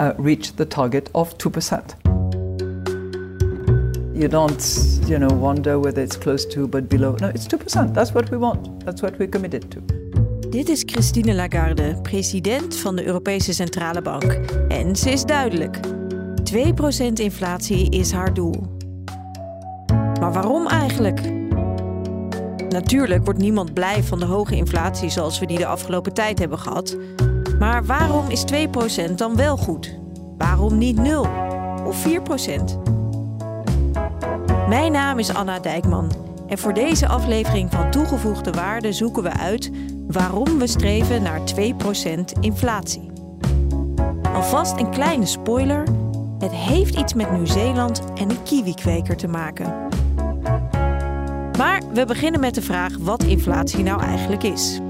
uh, reach the target of 2%. You don't, you know, wonder whether it's close to but below. No, it's 2%. That's what we want. That's what we're committed to. Dit is Christine Lagarde, president van de Europese Centrale Bank. En ze is duidelijk. 2% inflatie is haar doel. Maar waarom eigenlijk? Natuurlijk wordt niemand blij van de hoge inflatie zoals we die de afgelopen tijd hebben gehad. Maar waarom is 2% dan wel goed? Waarom niet 0 of 4%? Mijn naam is Anna Dijkman en voor deze aflevering van Toegevoegde Waarde zoeken we uit waarom we streven naar 2% inflatie. Alvast een kleine spoiler: het heeft iets met Nieuw-Zeeland en een kiwikweker te maken. Maar we beginnen met de vraag wat inflatie nou eigenlijk is.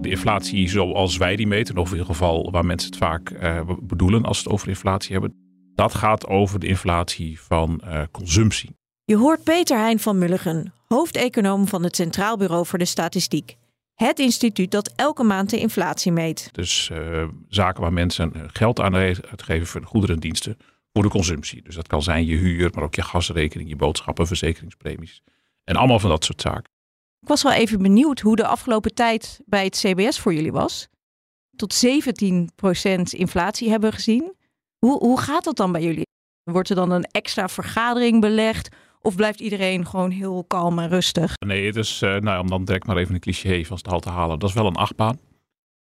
De inflatie zoals wij die meten, of in ieder geval waar mensen het vaak uh, bedoelen als ze het over inflatie hebben, dat gaat over de inflatie van uh, consumptie. Je hoort Peter Hein van Mulligen, hoofdeconoom van het Centraal Bureau voor de Statistiek. Het instituut dat elke maand de inflatie meet. Dus uh, zaken waar mensen geld aan uitgeven voor goederen en diensten voor de consumptie. Dus dat kan zijn je huur, maar ook je gasrekening, je boodschappen, verzekeringspremies. En allemaal van dat soort zaken. Ik was wel even benieuwd hoe de afgelopen tijd bij het CBS voor jullie was. Tot 17% inflatie hebben we gezien. Hoe, hoe gaat dat dan bij jullie? Wordt er dan een extra vergadering belegd? Of blijft iedereen gewoon heel kalm en rustig? Nee, het is, uh, nou, om dan direct maar even een cliché van het te halen. Dat is wel een achtbaan.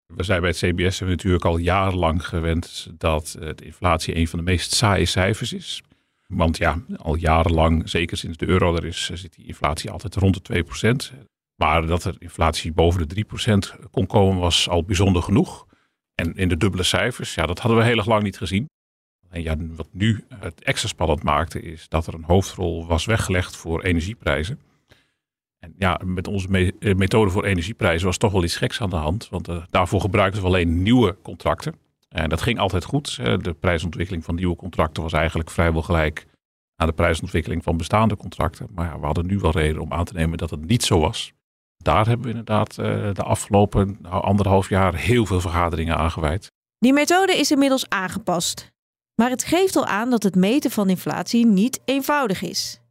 We zijn bij het CBS natuurlijk al jarenlang gewend dat uh, de inflatie een van de meest saaie cijfers is. Want ja, al jarenlang, zeker sinds de euro er is, zit die inflatie altijd rond de 2%. Maar dat er inflatie boven de 3% kon komen was al bijzonder genoeg. En in de dubbele cijfers, ja, dat hadden we heel erg lang niet gezien. En ja, wat nu het extra spannend maakte, is dat er een hoofdrol was weggelegd voor energieprijzen. En ja, met onze eh, methode voor energieprijzen was toch wel iets geks aan de hand. Want uh, daarvoor gebruikten we alleen nieuwe contracten. En dat ging altijd goed. De prijsontwikkeling van nieuwe contracten was eigenlijk vrijwel gelijk aan de prijsontwikkeling van bestaande contracten. Maar ja, we hadden nu wel reden om aan te nemen dat het niet zo was. Daar hebben we inderdaad eh, de afgelopen nou, anderhalf jaar heel veel vergaderingen aan gewijd. Die methode is inmiddels aangepast. Maar het geeft al aan dat het meten van inflatie niet eenvoudig is.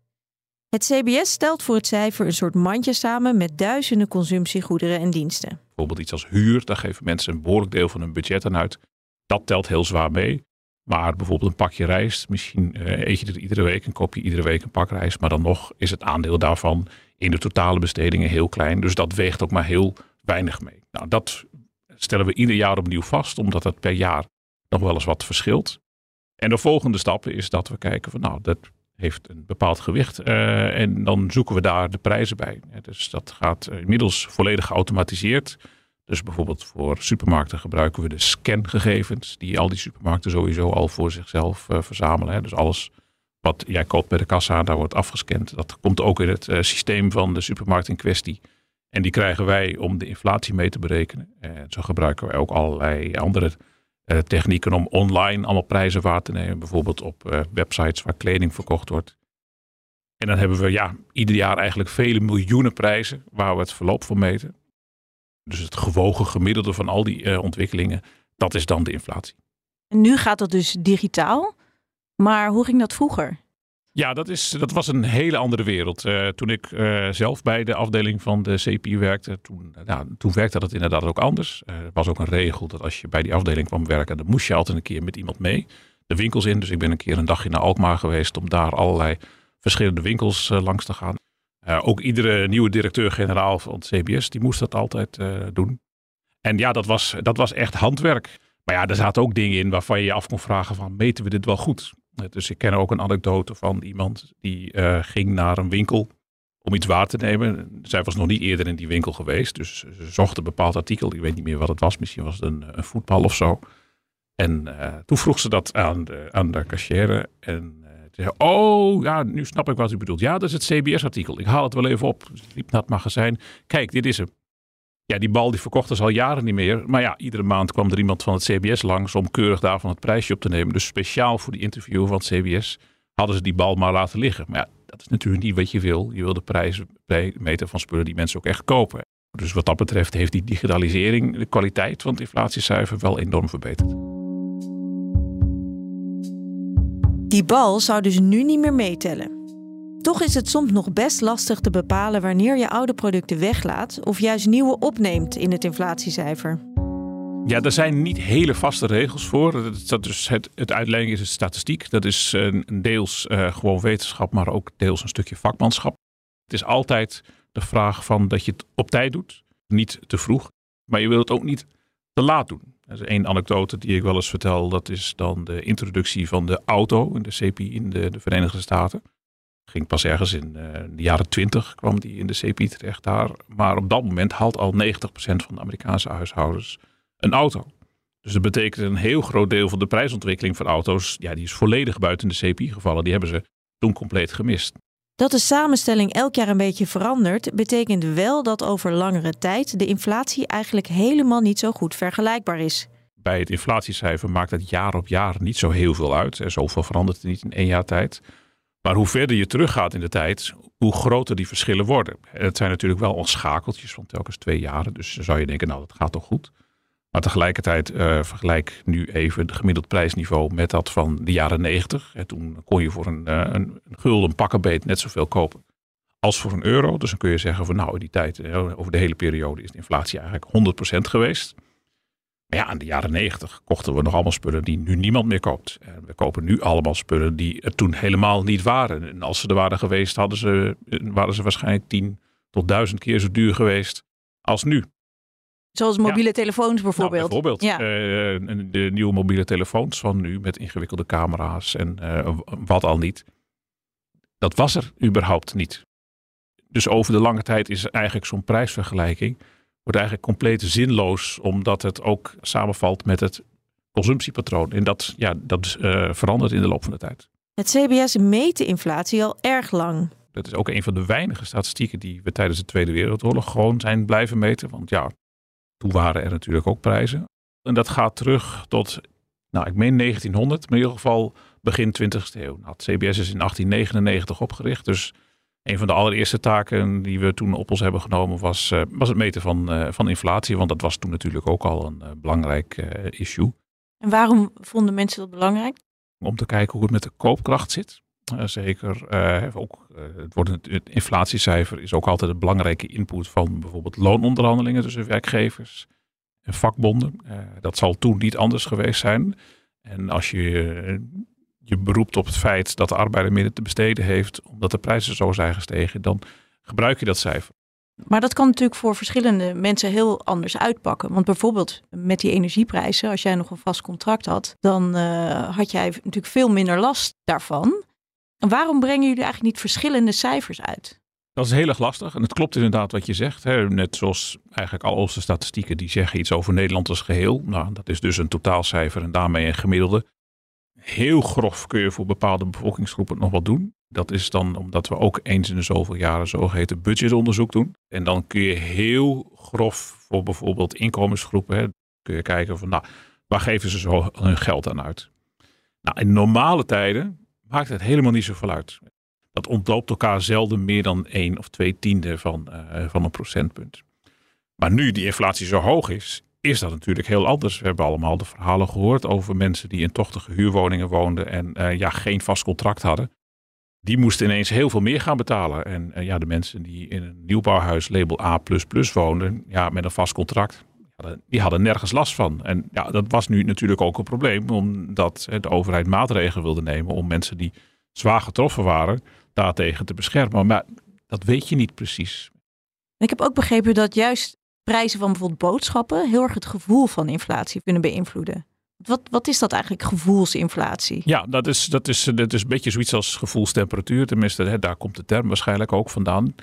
Het CBS stelt voor het cijfer een soort mandje samen met duizenden consumptiegoederen en diensten. Bijvoorbeeld iets als huur, daar geven mensen een behoorlijk deel van hun budget aan uit. Dat telt heel zwaar mee. Maar bijvoorbeeld een pakje rijst, misschien uh, eet je er iedere week en koop je iedere week een pak rijst. Maar dan nog is het aandeel daarvan in de totale bestedingen heel klein. Dus dat weegt ook maar heel weinig mee. Nou, dat stellen we ieder jaar opnieuw vast, omdat het per jaar nog wel eens wat verschilt. En de volgende stap is dat we kijken van nou, dat heeft een bepaald gewicht. Uh, en dan zoeken we daar de prijzen bij. Dus dat gaat inmiddels volledig geautomatiseerd. Dus bijvoorbeeld voor supermarkten gebruiken we de scangegevens, die al die supermarkten sowieso al voor zichzelf uh, verzamelen. Hè. Dus alles wat jij koopt bij de kassa, daar wordt afgescand. Dat komt ook in het uh, systeem van de supermarkt in kwestie. En die krijgen wij om de inflatie mee te berekenen. En zo gebruiken wij ook allerlei andere uh, technieken om online allemaal prijzen waar te nemen. Bijvoorbeeld op websites waar kleding verkocht wordt. En dan hebben we ja, ieder jaar eigenlijk vele miljoenen prijzen waar we het verloop van meten. Dus het gewogen gemiddelde van al die uh, ontwikkelingen, dat is dan de inflatie. En nu gaat dat dus digitaal. Maar hoe ging dat vroeger? Ja, dat, is, dat was een hele andere wereld. Uh, toen ik uh, zelf bij de afdeling van de CPI werkte, toen, nou, toen werkte dat inderdaad ook anders. er was ook een regel dat als je bij die afdeling kwam werken, dan moest je altijd een keer met iemand mee. De winkels in. Dus ik ben een keer een dagje naar Alkmaar geweest om daar allerlei verschillende winkels langs te gaan. Uh, ook iedere nieuwe directeur-generaal van het CBS, die moest dat altijd uh, doen. En ja, dat was, dat was echt handwerk. Maar ja, er zaten ook dingen in waarvan je je af kon vragen van, meten we dit wel goed? Uh, dus ik ken ook een anekdote van iemand die ging naar een winkel om iets waar te nemen. Zij was nog niet eerder in die winkel geweest, dus ze zocht een bepaald artikel. Ik weet niet meer wat het was, misschien was het een, een voetbal of zo. En toen vroeg ze dat aan de, aan de cashier. En zei, oh, ja, nu snap ik wat u bedoelt. Ja, dat is het CBS-artikel. Ik haal het wel even op. Liep naar het magazijn. Kijk, dit is hem. Ja, die bal die verkochten ze al jaren niet meer. Maar ja, iedere maand kwam er iemand van het CBS langs om keurig daarvan het prijsje op te nemen. Dus speciaal voor die interview van het CBS hadden ze die bal maar laten liggen. Maar ja, dat is natuurlijk niet wat je wil. Je wil de prijzen meten van spullen die mensen ook echt kopen. Dus wat dat betreft heeft die digitalisering de kwaliteit van het inflatiecijfer wel enorm verbeterd. Die bal zou dus nu niet meer meetellen. Toch is het soms nog best lastig te bepalen wanneer je oude producten weglaat of juist nieuwe opneemt in het inflatiecijfer. Ja, er zijn niet hele vaste regels voor. Dat dus het, het uitleiding is het statistiek. Dat is een deels uh, gewoon wetenschap, maar ook deels een stukje vakmanschap. Het is altijd de vraag van dat je het op tijd doet, niet te vroeg. Maar je wilt het ook niet te laat doen. Er is één anekdote die ik wel eens vertel. Dat is dan de introductie van de auto in de CPI in de, de Verenigde Staten. Ging pas ergens in uh, de jaren twintig kwam die in de CPI terecht daar. Maar op dat moment haalt al 90% van de Amerikaanse huishoudens een auto. Dus dat betekent een heel groot deel van de prijsontwikkeling van auto's, ja, die is volledig buiten de CPI gevallen. Die hebben ze toen compleet gemist. Dat de samenstelling elk jaar een beetje verandert, betekent wel dat over langere tijd de inflatie eigenlijk helemaal niet zo goed vergelijkbaar is. Bij het inflatiecijfer maakt het jaar op jaar niet zo heel veel uit. En zoveel verandert niet in één jaar tijd. Maar hoe verder je teruggaat in de tijd, hoe groter die verschillen worden. Het zijn natuurlijk wel schakeltjes van telkens twee jaren. Dus dan zou je denken, nou dat gaat toch goed. Maar tegelijkertijd uh, vergelijk nu even het gemiddeld prijsniveau met dat van de jaren 90. toen kon je voor een, uh, een, gulden pakkenbeet net zoveel kopen als voor een euro. Dus dan kun je zeggen van nou in die tijd, eh, over de hele periode is de inflatie eigenlijk 100% geweest. Maar ja, in de jaren 90 kochten we nog allemaal spullen die nu niemand meer koopt. En we kopen nu allemaal spullen die er toen helemaal niet waren. En als ze er waren geweest, hadden ze, waren ze waarschijnlijk 10 tot 1000 keer zo duur geweest als nu. Zoals mobiele telefoons bijvoorbeeld. Nou, bijvoorbeeld. Ja. Uh, de nieuwe mobiele telefoons van nu met ingewikkelde camera's en uh, wat al niet. Dat was er überhaupt niet. Dus over de lange tijd is eigenlijk zo'n prijsvergelijking wordt eigenlijk compleet zinloos, omdat het ook samenvalt met het consumptiepatroon. En dat, ja, dat uh, verandert in de loop van de tijd. Het CBS meet de inflatie al erg lang. Dat is ook een van de weinige statistieken die we tijdens de Tweede Wereldoorlog gewoon zijn blijven meten. Want ja, toen waren er natuurlijk ook prijzen. En dat gaat terug tot, nou, ik meen 1900, maar in ieder geval begin 20e eeuw. Nou, het CBS is in 1899 opgericht, dus een van de allereerste taken die we toen op ons hebben genomen was, uh, was het meten van, uh, van inflatie. Want dat was toen natuurlijk ook al een uh, belangrijk issue. En waarom vonden mensen dat belangrijk? Om te kijken hoe het met de koopkracht zit. Zeker, ook, het, wordt het, inflatiecijfer is ook altijd een belangrijke input van bijvoorbeeld loononderhandelingen tussen werkgevers en vakbonden. dat zal toen niet anders geweest zijn. En als je je beroept op het feit dat de arbeider minder te besteden heeft, omdat de prijzen zo zijn gestegen, dan gebruik je dat cijfer. Maar dat kan natuurlijk voor verschillende mensen heel anders uitpakken. Want bijvoorbeeld met die energieprijzen, als jij nog een vast contract had, dan had jij natuurlijk veel minder last daarvan. En waarom brengen jullie eigenlijk niet verschillende cijfers uit? Dat is heel erg lastig. En het klopt inderdaad wat je zegt. Hè. Net zoals eigenlijk al onze statistieken die zeggen iets over Nederland als geheel. Nou, dat is dus een totaalcijfer en daarmee een gemiddelde. Heel grof kun je voor bepaalde bevolkingsgroepen nog wat doen. Dat is dan omdat we ook eens in de zoveel jaren zogeheten budgetonderzoek doen. En dan kun je heel grof voor bijvoorbeeld inkomensgroepen, kun je kijken van nou, waar geven ze zo hun geld aan uit. Nou, in normale tijden maakt het helemaal niet zoveel uit. Dat ontloopt elkaar zelden meer dan 1 of 2 tiende van, uh, van een procentpunt. Maar nu die inflatie zo hoog is, is dat natuurlijk heel anders. We hebben allemaal de verhalen gehoord over mensen die in tochtige huurwoningen woonden en uh, ja, geen vast contract hadden. Die moesten ineens heel veel meer gaan betalen. En uh, ja, de mensen die in een nieuwbouwhuis label A woonden, ja, met een vast contract, die hadden nergens last van. En ja, dat was nu natuurlijk ook een probleem, omdat de overheid maatregelen wilde nemen om mensen die zwaar getroffen waren, daartegen te beschermen. Maar dat weet je niet precies. Ik heb ook begrepen dat juist prijzen van bijvoorbeeld boodschappen heel erg het gevoel van inflatie kunnen beïnvloeden. Wat, wat is dat eigenlijk, gevoelsinflatie? Ja, dat is, dat, is, dat is een beetje zoiets als gevoelstemperatuur. Tenminste, hè, daar komt de term waarschijnlijk ook vandaan.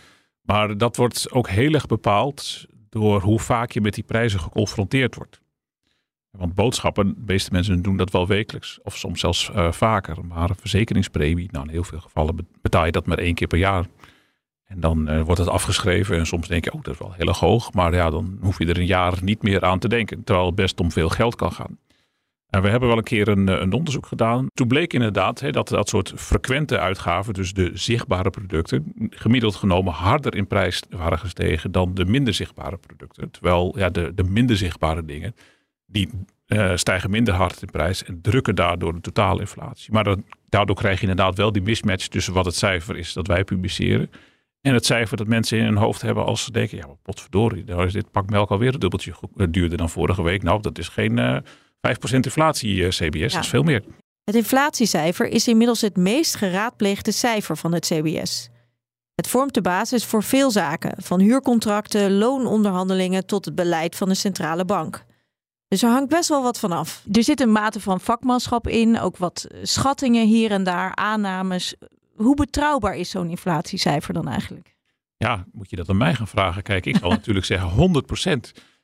Maar dat wordt ook heel erg bepaald door hoe vaak je met die prijzen geconfronteerd wordt. Want boodschappen, de meeste mensen doen dat wel wekelijks of soms zelfs uh, vaker. Maar een verzekeringspremie, nou in heel veel gevallen betaal je dat maar één keer per jaar. En dan uh, wordt het afgeschreven en soms denk je, oh dat is wel heel erg hoog. Maar ja, dan hoef je er een jaar niet meer aan te denken. Terwijl het best om veel geld kan gaan. En we hebben wel een keer een, eh, een onderzoek gedaan. Toen bleek inderdaad dat dat soort frequente uitgaven, dus de zichtbare producten, gemiddeld genomen harder in prijs waren gestegen dan de minder zichtbare producten. Terwijl ja, de, de minder zichtbare dingen, die uh, stijgen minder hard in prijs en drukken daardoor de totale inflatie. Maar daardoor krijg je inderdaad wel die mismatch tussen wat het cijfer is dat wij publiceren en het cijfer dat mensen in hun hoofd hebben als ze denken, ja, potverdorie, nou is dit pak melk alweer een dubbeltje eh, duurder dan vorige week. Nou, dat is geen 5% inflatie CBS, dat is veel meer. Het inflatiecijfer is inmiddels het meest geraadpleegde cijfer van het CBS. Het vormt de basis voor veel zaken, van huurcontracten, loononderhandelingen tot het beleid van de centrale bank. Dus er hangt best wel wat van af. Er zit een mate van vakmanschap in, ook wat schattingen hier en daar, aannames. Hoe betrouwbaar is zo'n inflatiecijfer dan eigenlijk? Ja, moet je dat aan mij gaan vragen? Kijk, ik zal natuurlijk zeggen 100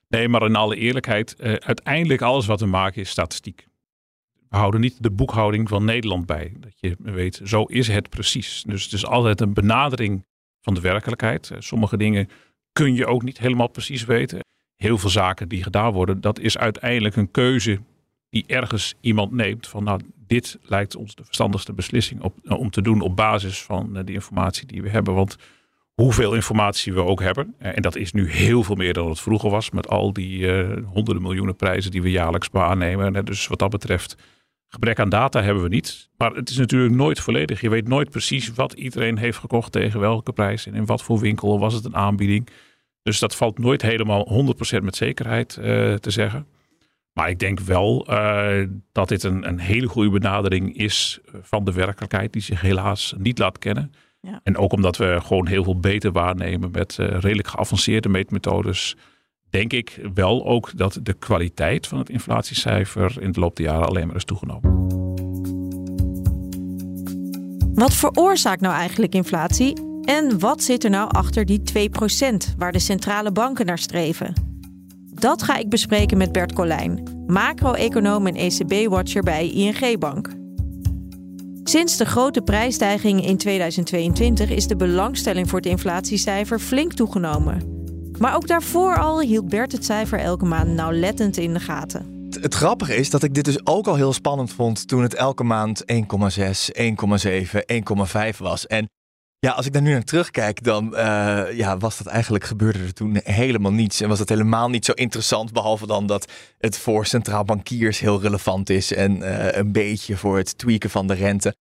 Nee, maar in alle eerlijkheid, uh, uiteindelijk alles wat we maken is statistiek. We houden niet de boekhouding van Nederland bij. Dat je weet, zo is het precies. Dus het is altijd een benadering van de werkelijkheid. Uh, sommige dingen kun je ook niet helemaal precies weten heel veel zaken die gedaan worden, dat is uiteindelijk een keuze die ergens iemand neemt van nou, dit lijkt ons de verstandigste beslissing op, eh, om te doen op basis van uh, die informatie die we hebben. Want hoeveel informatie we ook hebben, eh, en dat is nu heel veel meer dan het vroeger was met al die honderden miljoenen prijzen die we jaarlijks waarnemen. Dus wat dat betreft, gebrek aan data hebben we niet. Maar het is natuurlijk nooit volledig. Je weet nooit precies wat iedereen heeft gekocht tegen welke prijs en in wat voor winkel was het een aanbieding. Dus dat valt nooit helemaal 100% met zekerheid te zeggen. Maar ik denk wel dat dit een, een, hele goede benadering is van de werkelijkheid, die zich helaas niet laat kennen. Ja. En ook omdat we gewoon heel veel beter waarnemen met uh, redelijk geavanceerde meetmethodes, denk ik wel ook dat de kwaliteit van het inflatiecijfer in de loop der jaren alleen maar is toegenomen. Wat veroorzaakt nou eigenlijk inflatie en wat zit er nou achter die 2% waar de centrale banken naar streven? Dat ga ik bespreken met Bert Colijn, macro-econoom en ECB-watcher bij ING Bank. Sinds de grote prijsstijging in 2022 is de belangstelling voor het inflatiecijfer flink toegenomen. Maar ook daarvoor al hield Bert het cijfer elke maand nauwlettend in de gaten. Het grappige is dat ik dit dus ook al heel spannend vond toen het elke maand 1,6, 1,7, 1,5 was. En ja, als ik daar nu naar terugkijk, dan uh, ja, was dat eigenlijk gebeurde er toen helemaal niets. En was het helemaal niet zo interessant, behalve dan dat het voor centraal bankiers heel relevant is en uh, een beetje voor het tweaken van de rente.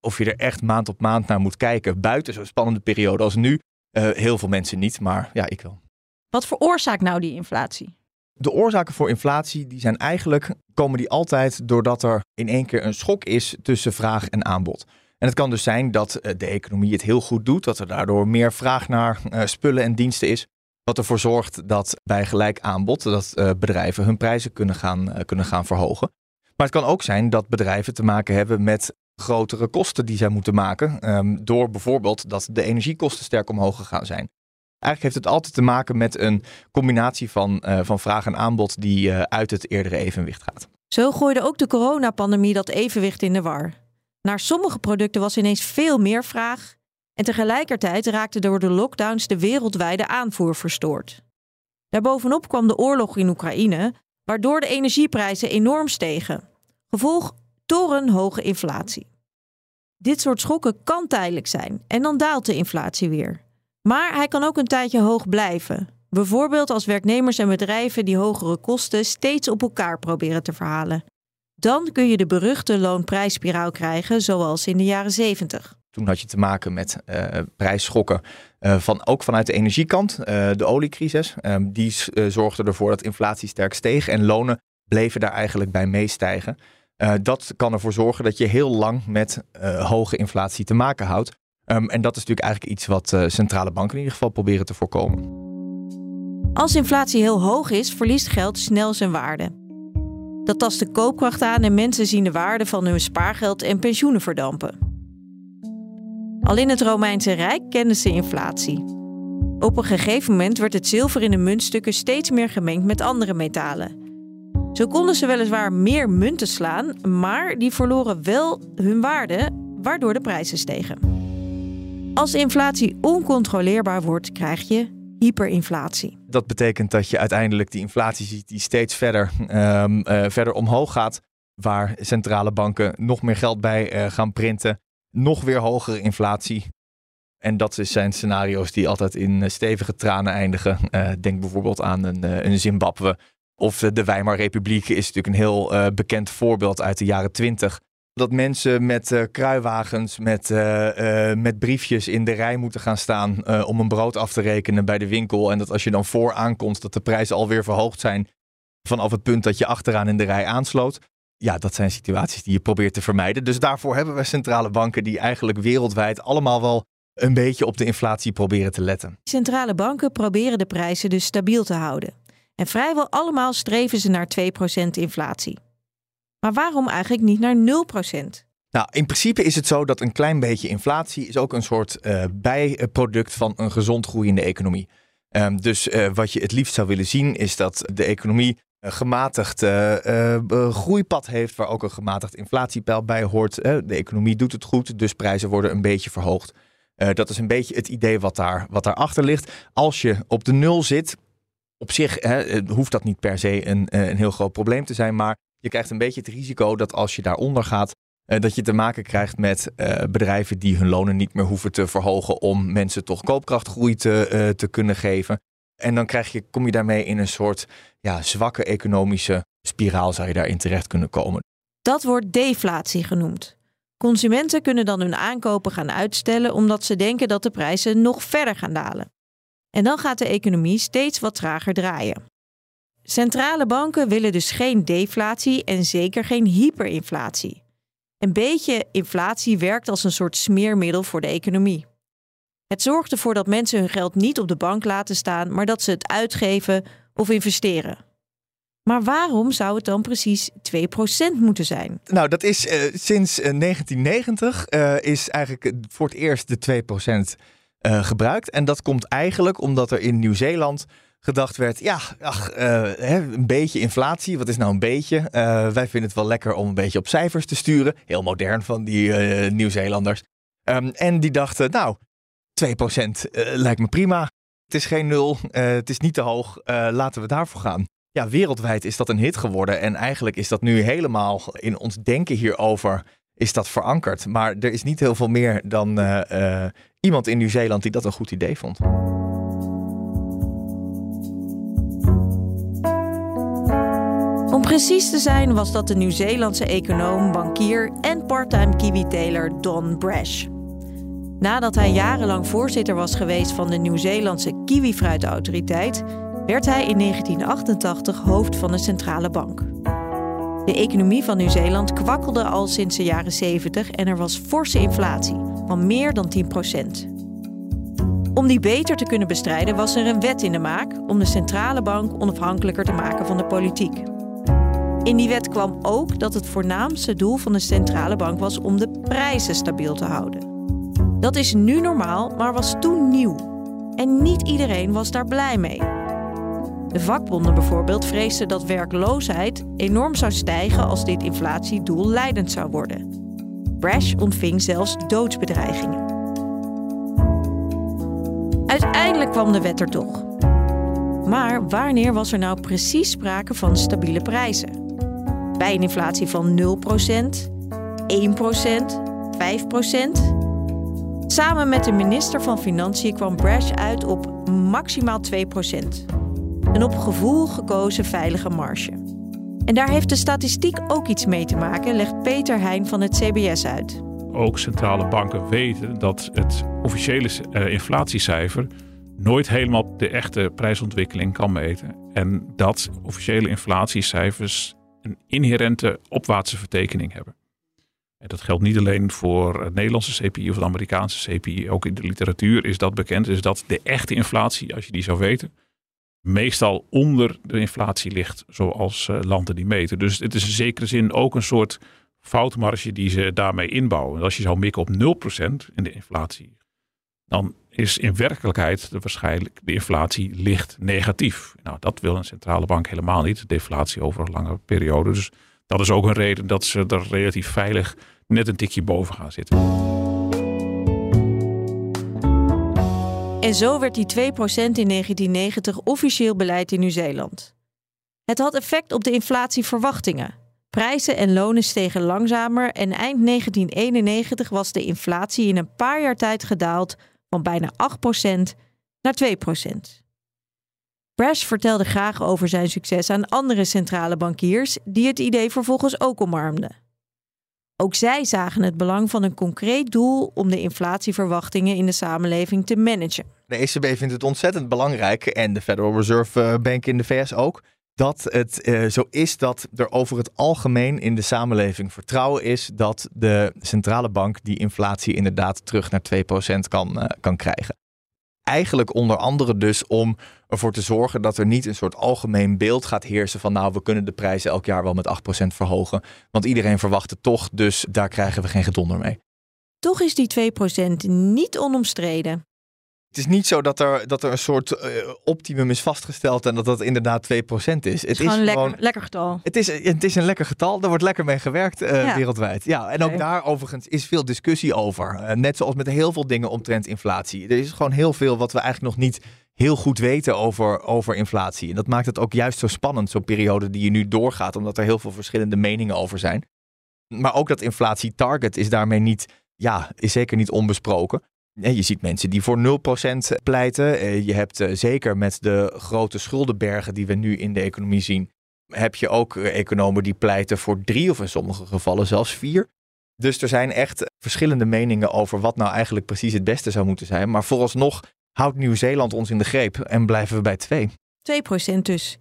Of je er echt maand op maand naar moet kijken, buiten zo'n spannende periode als nu. Uh, heel veel mensen niet, maar ja, ik wel. Wat veroorzaakt nou die inflatie? De oorzaken voor inflatie die zijn eigenlijk, komen die altijd doordat er in één keer een schok is tussen vraag en aanbod. En het kan dus zijn dat eh, de economie het heel goed doet, dat er daardoor meer vraag naar uh, spullen en diensten is. Wat ervoor zorgt dat bij gelijk aanbod dat uh, bedrijven hun prijzen kunnen gaan, kunnen gaan verhogen. Maar het kan ook zijn dat bedrijven te maken hebben met grotere kosten die zij moeten maken. Um, door bijvoorbeeld dat de energiekosten sterk omhoog gegaan zijn. Eigenlijk heeft het altijd te maken met een combinatie van, van vraag en aanbod die uit het eerdere evenwicht gaat. Zo gooide ook de coronapandemie dat evenwicht in de war. Naar sommige producten was ineens veel meer vraag en tegelijkertijd raakte door de lockdowns de wereldwijde aanvoer verstoord. Daarbovenop kwam de oorlog in Oekraïne, waardoor de energieprijzen enorm stegen. Gevolg torenhoge inflatie. Dit soort schokken kan tijdelijk zijn en dan daalt de inflatie weer. Maar hij kan ook een tijdje hoog blijven. Bijvoorbeeld als werknemers en bedrijven die hogere kosten steeds op elkaar proberen te verhalen. Dan kun je de beruchte loonprijsspiraal krijgen, zoals in de jaren 70. Toen had je te maken met uh, prijsschokken, uh, van, ook vanuit de energiekant. Uh, de oliecrisis, ehm, die zorgde ervoor dat inflatie sterk steeg en lonen bleven daar eigenlijk bij meestijgen. dat kan ervoor zorgen dat je heel lang met hoge inflatie te maken houdt. Um, en dat is natuurlijk eigenlijk iets wat centrale banken in ieder geval proberen te voorkomen. Als inflatie heel hoog is, verliest geld snel zijn waarde. Dat tast de koopkracht aan en mensen zien de waarde van hun spaargeld en pensioenen verdampen. Al in het Romeinse Rijk kenden ze inflatie. Op een gegeven moment werd het zilver in de muntstukken steeds meer gemengd met andere metalen. Zo konden ze weliswaar meer munten slaan, maar die verloren wel hun waarde, waardoor de prijzen stegen. Als inflatie oncontroleerbaar wordt, krijg je hyperinflatie. Dat betekent dat je uiteindelijk die inflatie ziet die steeds verder, um, uh, verder omhoog gaat. Waar centrale banken nog meer geld bij uh, gaan printen. Nog weer hogere inflatie. En dat zijn scenario's die altijd in stevige tranen eindigen. Denk bijvoorbeeld aan een, een Zimbabwe of de Weimarrepubliek is natuurlijk een heel bekend voorbeeld uit de jaren twintig. Dat mensen met uh, kruiwagens, met, uh, met briefjes in de rij moeten gaan staan om een brood af te rekenen bij de winkel. En dat als je dan voor aankomt, dat de prijzen alweer verhoogd zijn vanaf het punt dat je achteraan in de rij aansloot. Ja, dat zijn situaties die je probeert te vermijden. Dus daarvoor hebben we centrale banken die eigenlijk wereldwijd allemaal wel een beetje op de inflatie proberen te letten. Centrale banken proberen de prijzen dus stabiel te houden. En vrijwel allemaal streven ze naar 2% inflatie. Maar waarom eigenlijk niet naar 0%? Nou, in principe is het zo dat een klein beetje inflatie is ook een soort uh, bijproduct van een gezond groeiende economie. Um, dus uh, wat je het liefst zou willen zien is dat de economie een gematigd uh, groeipad heeft, waar ook een gematigd inflatiepeil bij hoort. de economie doet het goed, dus prijzen worden een beetje verhoogd. dat is een beetje het idee wat, daar, wat daarachter ligt. Als je op de nul zit, op zich hoeft dat niet per se een, eh, een heel groot probleem te zijn. Maar je krijgt een beetje het risico dat als je daaronder gaat, uh, dat je te maken krijgt met uh, bedrijven die hun lonen niet meer hoeven te verhogen om mensen toch koopkrachtgroei te, uh, te kunnen geven. En dan krijg je, kom je daarmee in een soort ja, zwakke economische spiraal, zou je daarin terecht kunnen komen. Dat wordt deflatie genoemd. Consumenten kunnen dan hun aankopen gaan uitstellen omdat ze denken dat de prijzen nog verder gaan dalen. En dan gaat de economie steeds wat trager draaien. Centrale banken willen dus geen deflatie en zeker geen hyperinflatie. Een beetje inflatie werkt als een soort smeermiddel voor de economie. Het zorgt ervoor dat mensen hun geld niet op de bank laten staan, maar dat ze het uitgeven of investeren. Maar waarom zou het dan precies 2% moeten zijn? Nou, dat is uh, sinds uh, 1990 uh, is eigenlijk voor het eerst de 2% uh, gebruikt. En dat komt eigenlijk omdat er in Nieuw-Zeeland gedacht werd: ja, ach, uh, hè, een beetje inflatie. Wat is nou een beetje? Uh, wij vinden het wel lekker om een beetje op cijfers te sturen. Heel modern van die Nieuw-Zeelanders. Um, en die dachten: nou, 2% lijkt me prima. Het is geen nul, het is niet te hoog. laten we daarvoor gaan. Ja, wereldwijd is dat een hit geworden. En eigenlijk is dat nu helemaal in ons denken hierover is dat verankerd. Maar er is niet heel veel meer dan uh, uh, iemand in Nieuw-Zeeland die dat een goed idee vond. Precies te zijn was dat de Nieuw-Zeelandse econoom, bankier en parttime kiwi-teler Don Brash. Nadat hij jarenlang voorzitter was geweest van de Nieuw-Zeelandse kiwifruitautoriteit, werd hij in 1988 hoofd van de centrale bank. De economie van Nieuw-Zeeland kwakkelde al sinds de jaren 70 en er was forse inflatie van meer dan 10% Om die beter te kunnen bestrijden was er een wet in de maak om de centrale bank onafhankelijker te maken van de politiek. In die wet kwam ook dat het voornaamste doel van de centrale bank was om de prijzen stabiel te houden. Dat is nu normaal, maar was toen nieuw. En niet iedereen was daar blij mee. De vakbonden bijvoorbeeld vreesden dat werkloosheid enorm zou stijgen als dit inflatiedoel leidend zou worden. Brash ontving zelfs doodsbedreigingen. Uiteindelijk kwam de wet er toch. Maar wanneer was er nou precies sprake van stabiele prijzen? Bij een inflatie van 0%, 1%, 5%? Samen met de minister van Financiën kwam Brash uit op maximaal 2% een op gevoel gekozen veilige marge. En daar heeft de statistiek ook iets mee te maken, legt Peter Heijn van het CBS uit. Ook centrale banken weten dat het officiële uh, inflatiecijfer nooit helemaal de echte prijsontwikkeling kan meten. En dat officiële inflatiecijfers een inherente opwaartse vertekening hebben. En dat geldt niet alleen voor het Nederlandse CPI of het Amerikaanse CPI. Ook in de literatuur is dat bekend. Is dat de echte inflatie, als je die zou weten, meestal onder de inflatie ligt, zoals uh, landen die meten. Dus het is in zekere zin ook een soort foutmarge die ze daarmee inbouwen. als je zou mikken op 0% in de inflatie, dan is in werkelijkheid de, waarschijnlijk de inflatie licht negatief. Nou, dat wil een centrale bank helemaal niet. Deflatie over een lange periode. Dus dat is ook een reden dat ze er relatief veilig net een tikje boven gaan zitten. En zo werd die 2% in 1990 officieel beleid in Nieuw-Zeeland. Het had effect op de inflatieverwachtingen. Prijzen en lonen stegen langzamer en eind 1991 was de inflatie in een paar jaar tijd gedaald van bijna 8% naar 2%. Brash vertelde graag over zijn succes aan andere centrale bankiers die het idee vervolgens ook omarmden. Ook zij zagen het belang van een concreet doel om de inflatieverwachtingen in de samenleving te managen. De ECB vindt het ontzettend belangrijk en de Federal Reserve eh, Bank in de VS ook. Dat het uh, zo is dat er over het algemeen in de samenleving vertrouwen is dat de centrale bank die inflatie inderdaad terug naar 2% kan, uh, kan krijgen. Eigenlijk onder andere dus om ervoor te zorgen dat er niet een soort algemeen beeld gaat heersen van nou we kunnen de prijzen elk jaar wel met 8% verhogen. Want iedereen verwacht het toch, dus daar krijgen we geen gedonder mee. Toch is die 2% niet onomstreden. Het is niet zo dat er, dat er een soort uh, optimum is vastgesteld en dat dat inderdaad 2% is. Het, het is, gewoon een lekker, lekker getal. Het is, het is een lekker getal. Daar wordt lekker mee gewerkt uh, ja. wereldwijd. Ja, en ook daar overigens is veel discussie over. Uh, net zoals met heel veel dingen omtrent inflatie. Er is gewoon heel veel wat we eigenlijk nog niet heel goed weten over, over inflatie. En dat maakt het ook juist zo spannend, zo'n periode die je nu doorgaat, omdat er heel veel verschillende meningen over zijn. Maar ook dat inflatietarget is daarmee niet, ja, is zeker niet onbesproken. Je ziet mensen die voor 0% pleiten. Eh, je hebt eh, zeker met de grote schuldenbergen die we nu in de economie zien, heb je ook eh, economen die pleiten voor drie of in sommige gevallen zelfs vier. Dus er zijn echt verschillende meningen over wat nou eigenlijk precies het beste zou moeten zijn. Maar vooralsnog houdt Nieuw-Zeeland ons in de greep en blijven we bij 2. 2% dus.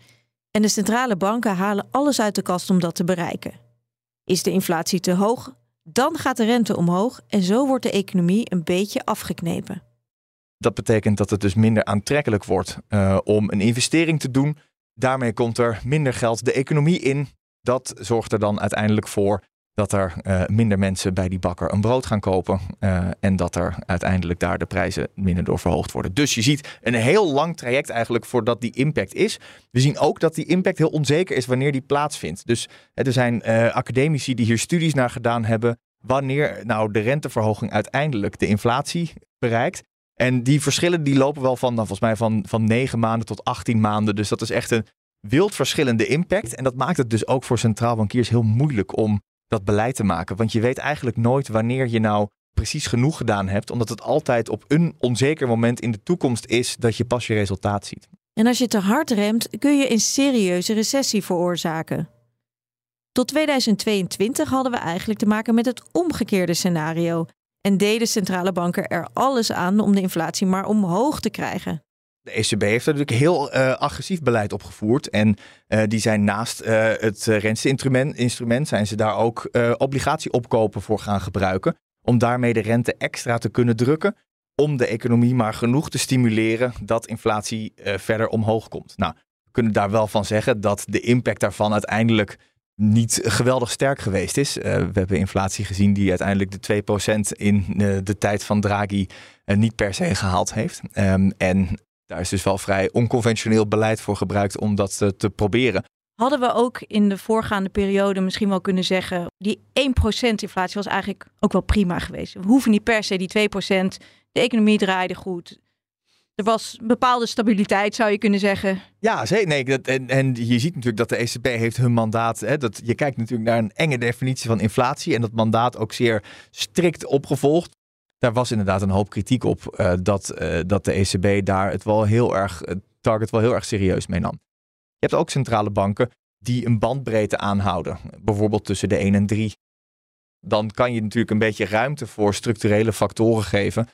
En de centrale banken halen alles uit de kast om dat te bereiken. Is de inflatie te hoog, dan gaat de rente omhoog en zo wordt de economie een beetje afgeknepen. Dat betekent dat het dus minder aantrekkelijk wordt uh, om een investering te doen. Daarmee komt er minder geld de economie in. Dat zorgt er dan uiteindelijk voor dat er uh, minder mensen bij die bakker een brood gaan kopen. Uh, en dat er uiteindelijk daar de prijzen minder door verhoogd worden. Dus je ziet een heel lang traject eigenlijk voordat die impact is. We zien ook dat die impact heel onzeker is wanneer die plaatsvindt. Dus hè, er zijn uh, academici die hier studies naar gedaan hebben. Wanneer nou de renteverhoging uiteindelijk de inflatie bereikt. En die verschillen die lopen wel van, dan volgens mij van, van 9 maanden tot 18 maanden. Dus dat is echt een wild verschillende impact. En dat maakt het dus ook voor centraal bankiers heel moeilijk om dat beleid te maken. Want je weet eigenlijk nooit wanneer je nou precies genoeg gedaan hebt, omdat het altijd op een onzeker moment in de toekomst is dat je pas je resultaat ziet. En als je te hard remt, kun je een serieuze recessie veroorzaken. Tot 2022 hadden we eigenlijk te maken met het omgekeerde scenario en deden centrale banken er alles aan om de inflatie maar omhoog te krijgen. De ECB heeft natuurlijk heel uh, agressief beleid opgevoerd. En uh, die zijn naast uh, het rente-instrument instrument, zijn ze daar ook obligatieopkopen voor gaan gebruiken. Om daarmee de rente extra te kunnen drukken. Om de economie maar genoeg te stimuleren dat inflatie verder omhoog komt. Nou, we kunnen daar wel van zeggen dat de impact daarvan uiteindelijk niet geweldig sterk geweest is. we hebben inflatie gezien die uiteindelijk de 2% in de tijd van Draghi niet per se gehaald heeft. Um, en daar is dus wel vrij onconventioneel beleid voor gebruikt om dat te, te proberen. Hadden we ook in de voorgaande periode misschien wel kunnen zeggen, die 1% inflatie was eigenlijk ook wel prima geweest. We hoeven niet per se die 2%. De economie draaide goed. Er was bepaalde stabiliteit, zou je kunnen zeggen. Ja, zeker. Nee, dat, en, en je ziet natuurlijk dat de ECB heeft hun mandaat. Hè, dat, je kijkt natuurlijk naar een enge definitie van inflatie. En dat mandaat ook zeer strikt opgevolgd daar was inderdaad een hoop kritiek op uh, dat, uh, dat de ECB daar het wel heel erg, het target wel heel erg serieus mee nam. Je hebt ook centrale banken die een bandbreedte aanhouden, bijvoorbeeld tussen de 1 en 3. Dan kan je natuurlijk een beetje ruimte voor structurele factoren geven,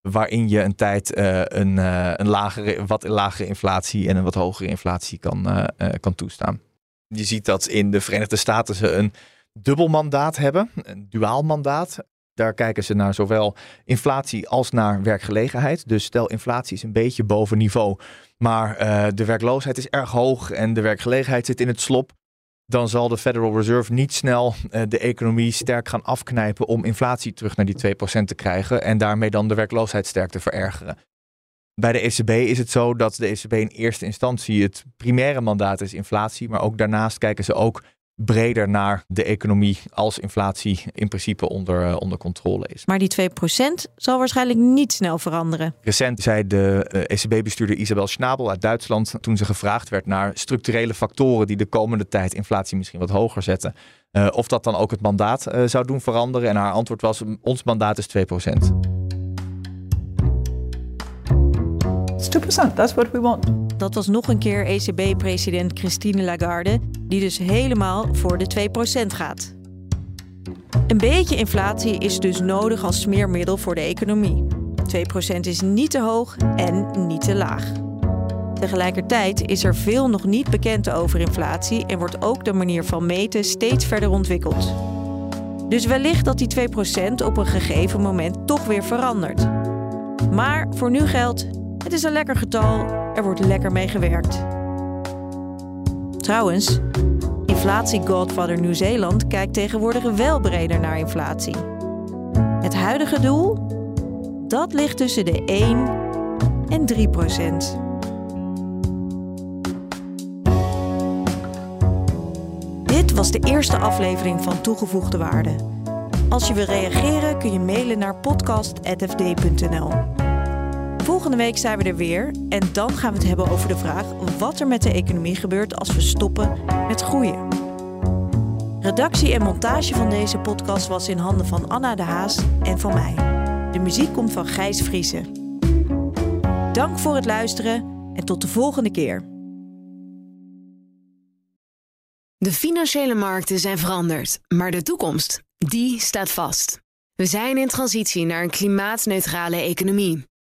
waarin je een tijd uh, een, een lagere, wat lagere inflatie en een wat hogere inflatie kan, kan toestaan. Je ziet dat in de Verenigde Staten ze een dubbel mandaat hebben, een duaal mandaat. Daar kijken ze naar zowel inflatie als naar werkgelegenheid. Dus stel inflatie is een beetje boven niveau, maar uh, de werkloosheid is erg hoog en de werkgelegenheid zit in het slop. dan zal de Federal Reserve niet snel uh, de economie sterk gaan afknijpen om inflatie terug naar die 2% te krijgen en daarmee dan de werkloosheid sterk te verergeren. Bij de ECB is het zo dat de ECB in eerste instantie het primaire mandaat is inflatie, maar ook daarnaast kijken ze ook breder naar de economie als inflatie in principe onder, uh, onder controle is. Maar die 2% zal waarschijnlijk niet snel veranderen. Recent zei de ECB-bestuurder Isabel Schnabel uit Duitsland toen ze gevraagd werd naar structurele factoren die de komende tijd inflatie misschien wat hoger zetten. Uh, of dat dan ook het mandaat zou doen veranderen. En haar antwoord was: ons mandaat is 2%. It's 2%. That's what we want. Dat was nog een keer ECB-president Christine Lagarde, die dus helemaal voor de 2% gaat. Een beetje inflatie is dus nodig als smeermiddel voor de economie. 2% is niet te hoog en niet te laag. Tegelijkertijd is er veel nog niet bekend over inflatie en wordt ook de manier van meten steeds verder ontwikkeld. Dus wellicht dat die 2% op een gegeven moment toch weer verandert. Maar voor nu geldt het is een lekker getal, er wordt lekker mee gewerkt. Trouwens, inflatie-godfather Nieuw-Zeeland kijkt tegenwoordig wel breder naar inflatie. Het huidige doel? Dat ligt tussen de 1 en 3 procent. Dit was de eerste aflevering van Toegevoegde Waarde. Als je wil reageren kun je mailen naar podcast.fd.nl. Volgende week zijn we er weer en dan gaan we het hebben over de vraag wat er met de economie gebeurt als we stoppen met groeien. Redactie en montage van deze podcast was in handen van Anna de Haas en van mij. De muziek komt van Gijs Vriezen. Dank voor het luisteren en tot de volgende keer. De financiële markten zijn veranderd, maar de toekomst, die staat vast. We zijn in transitie naar een klimaatneutrale economie.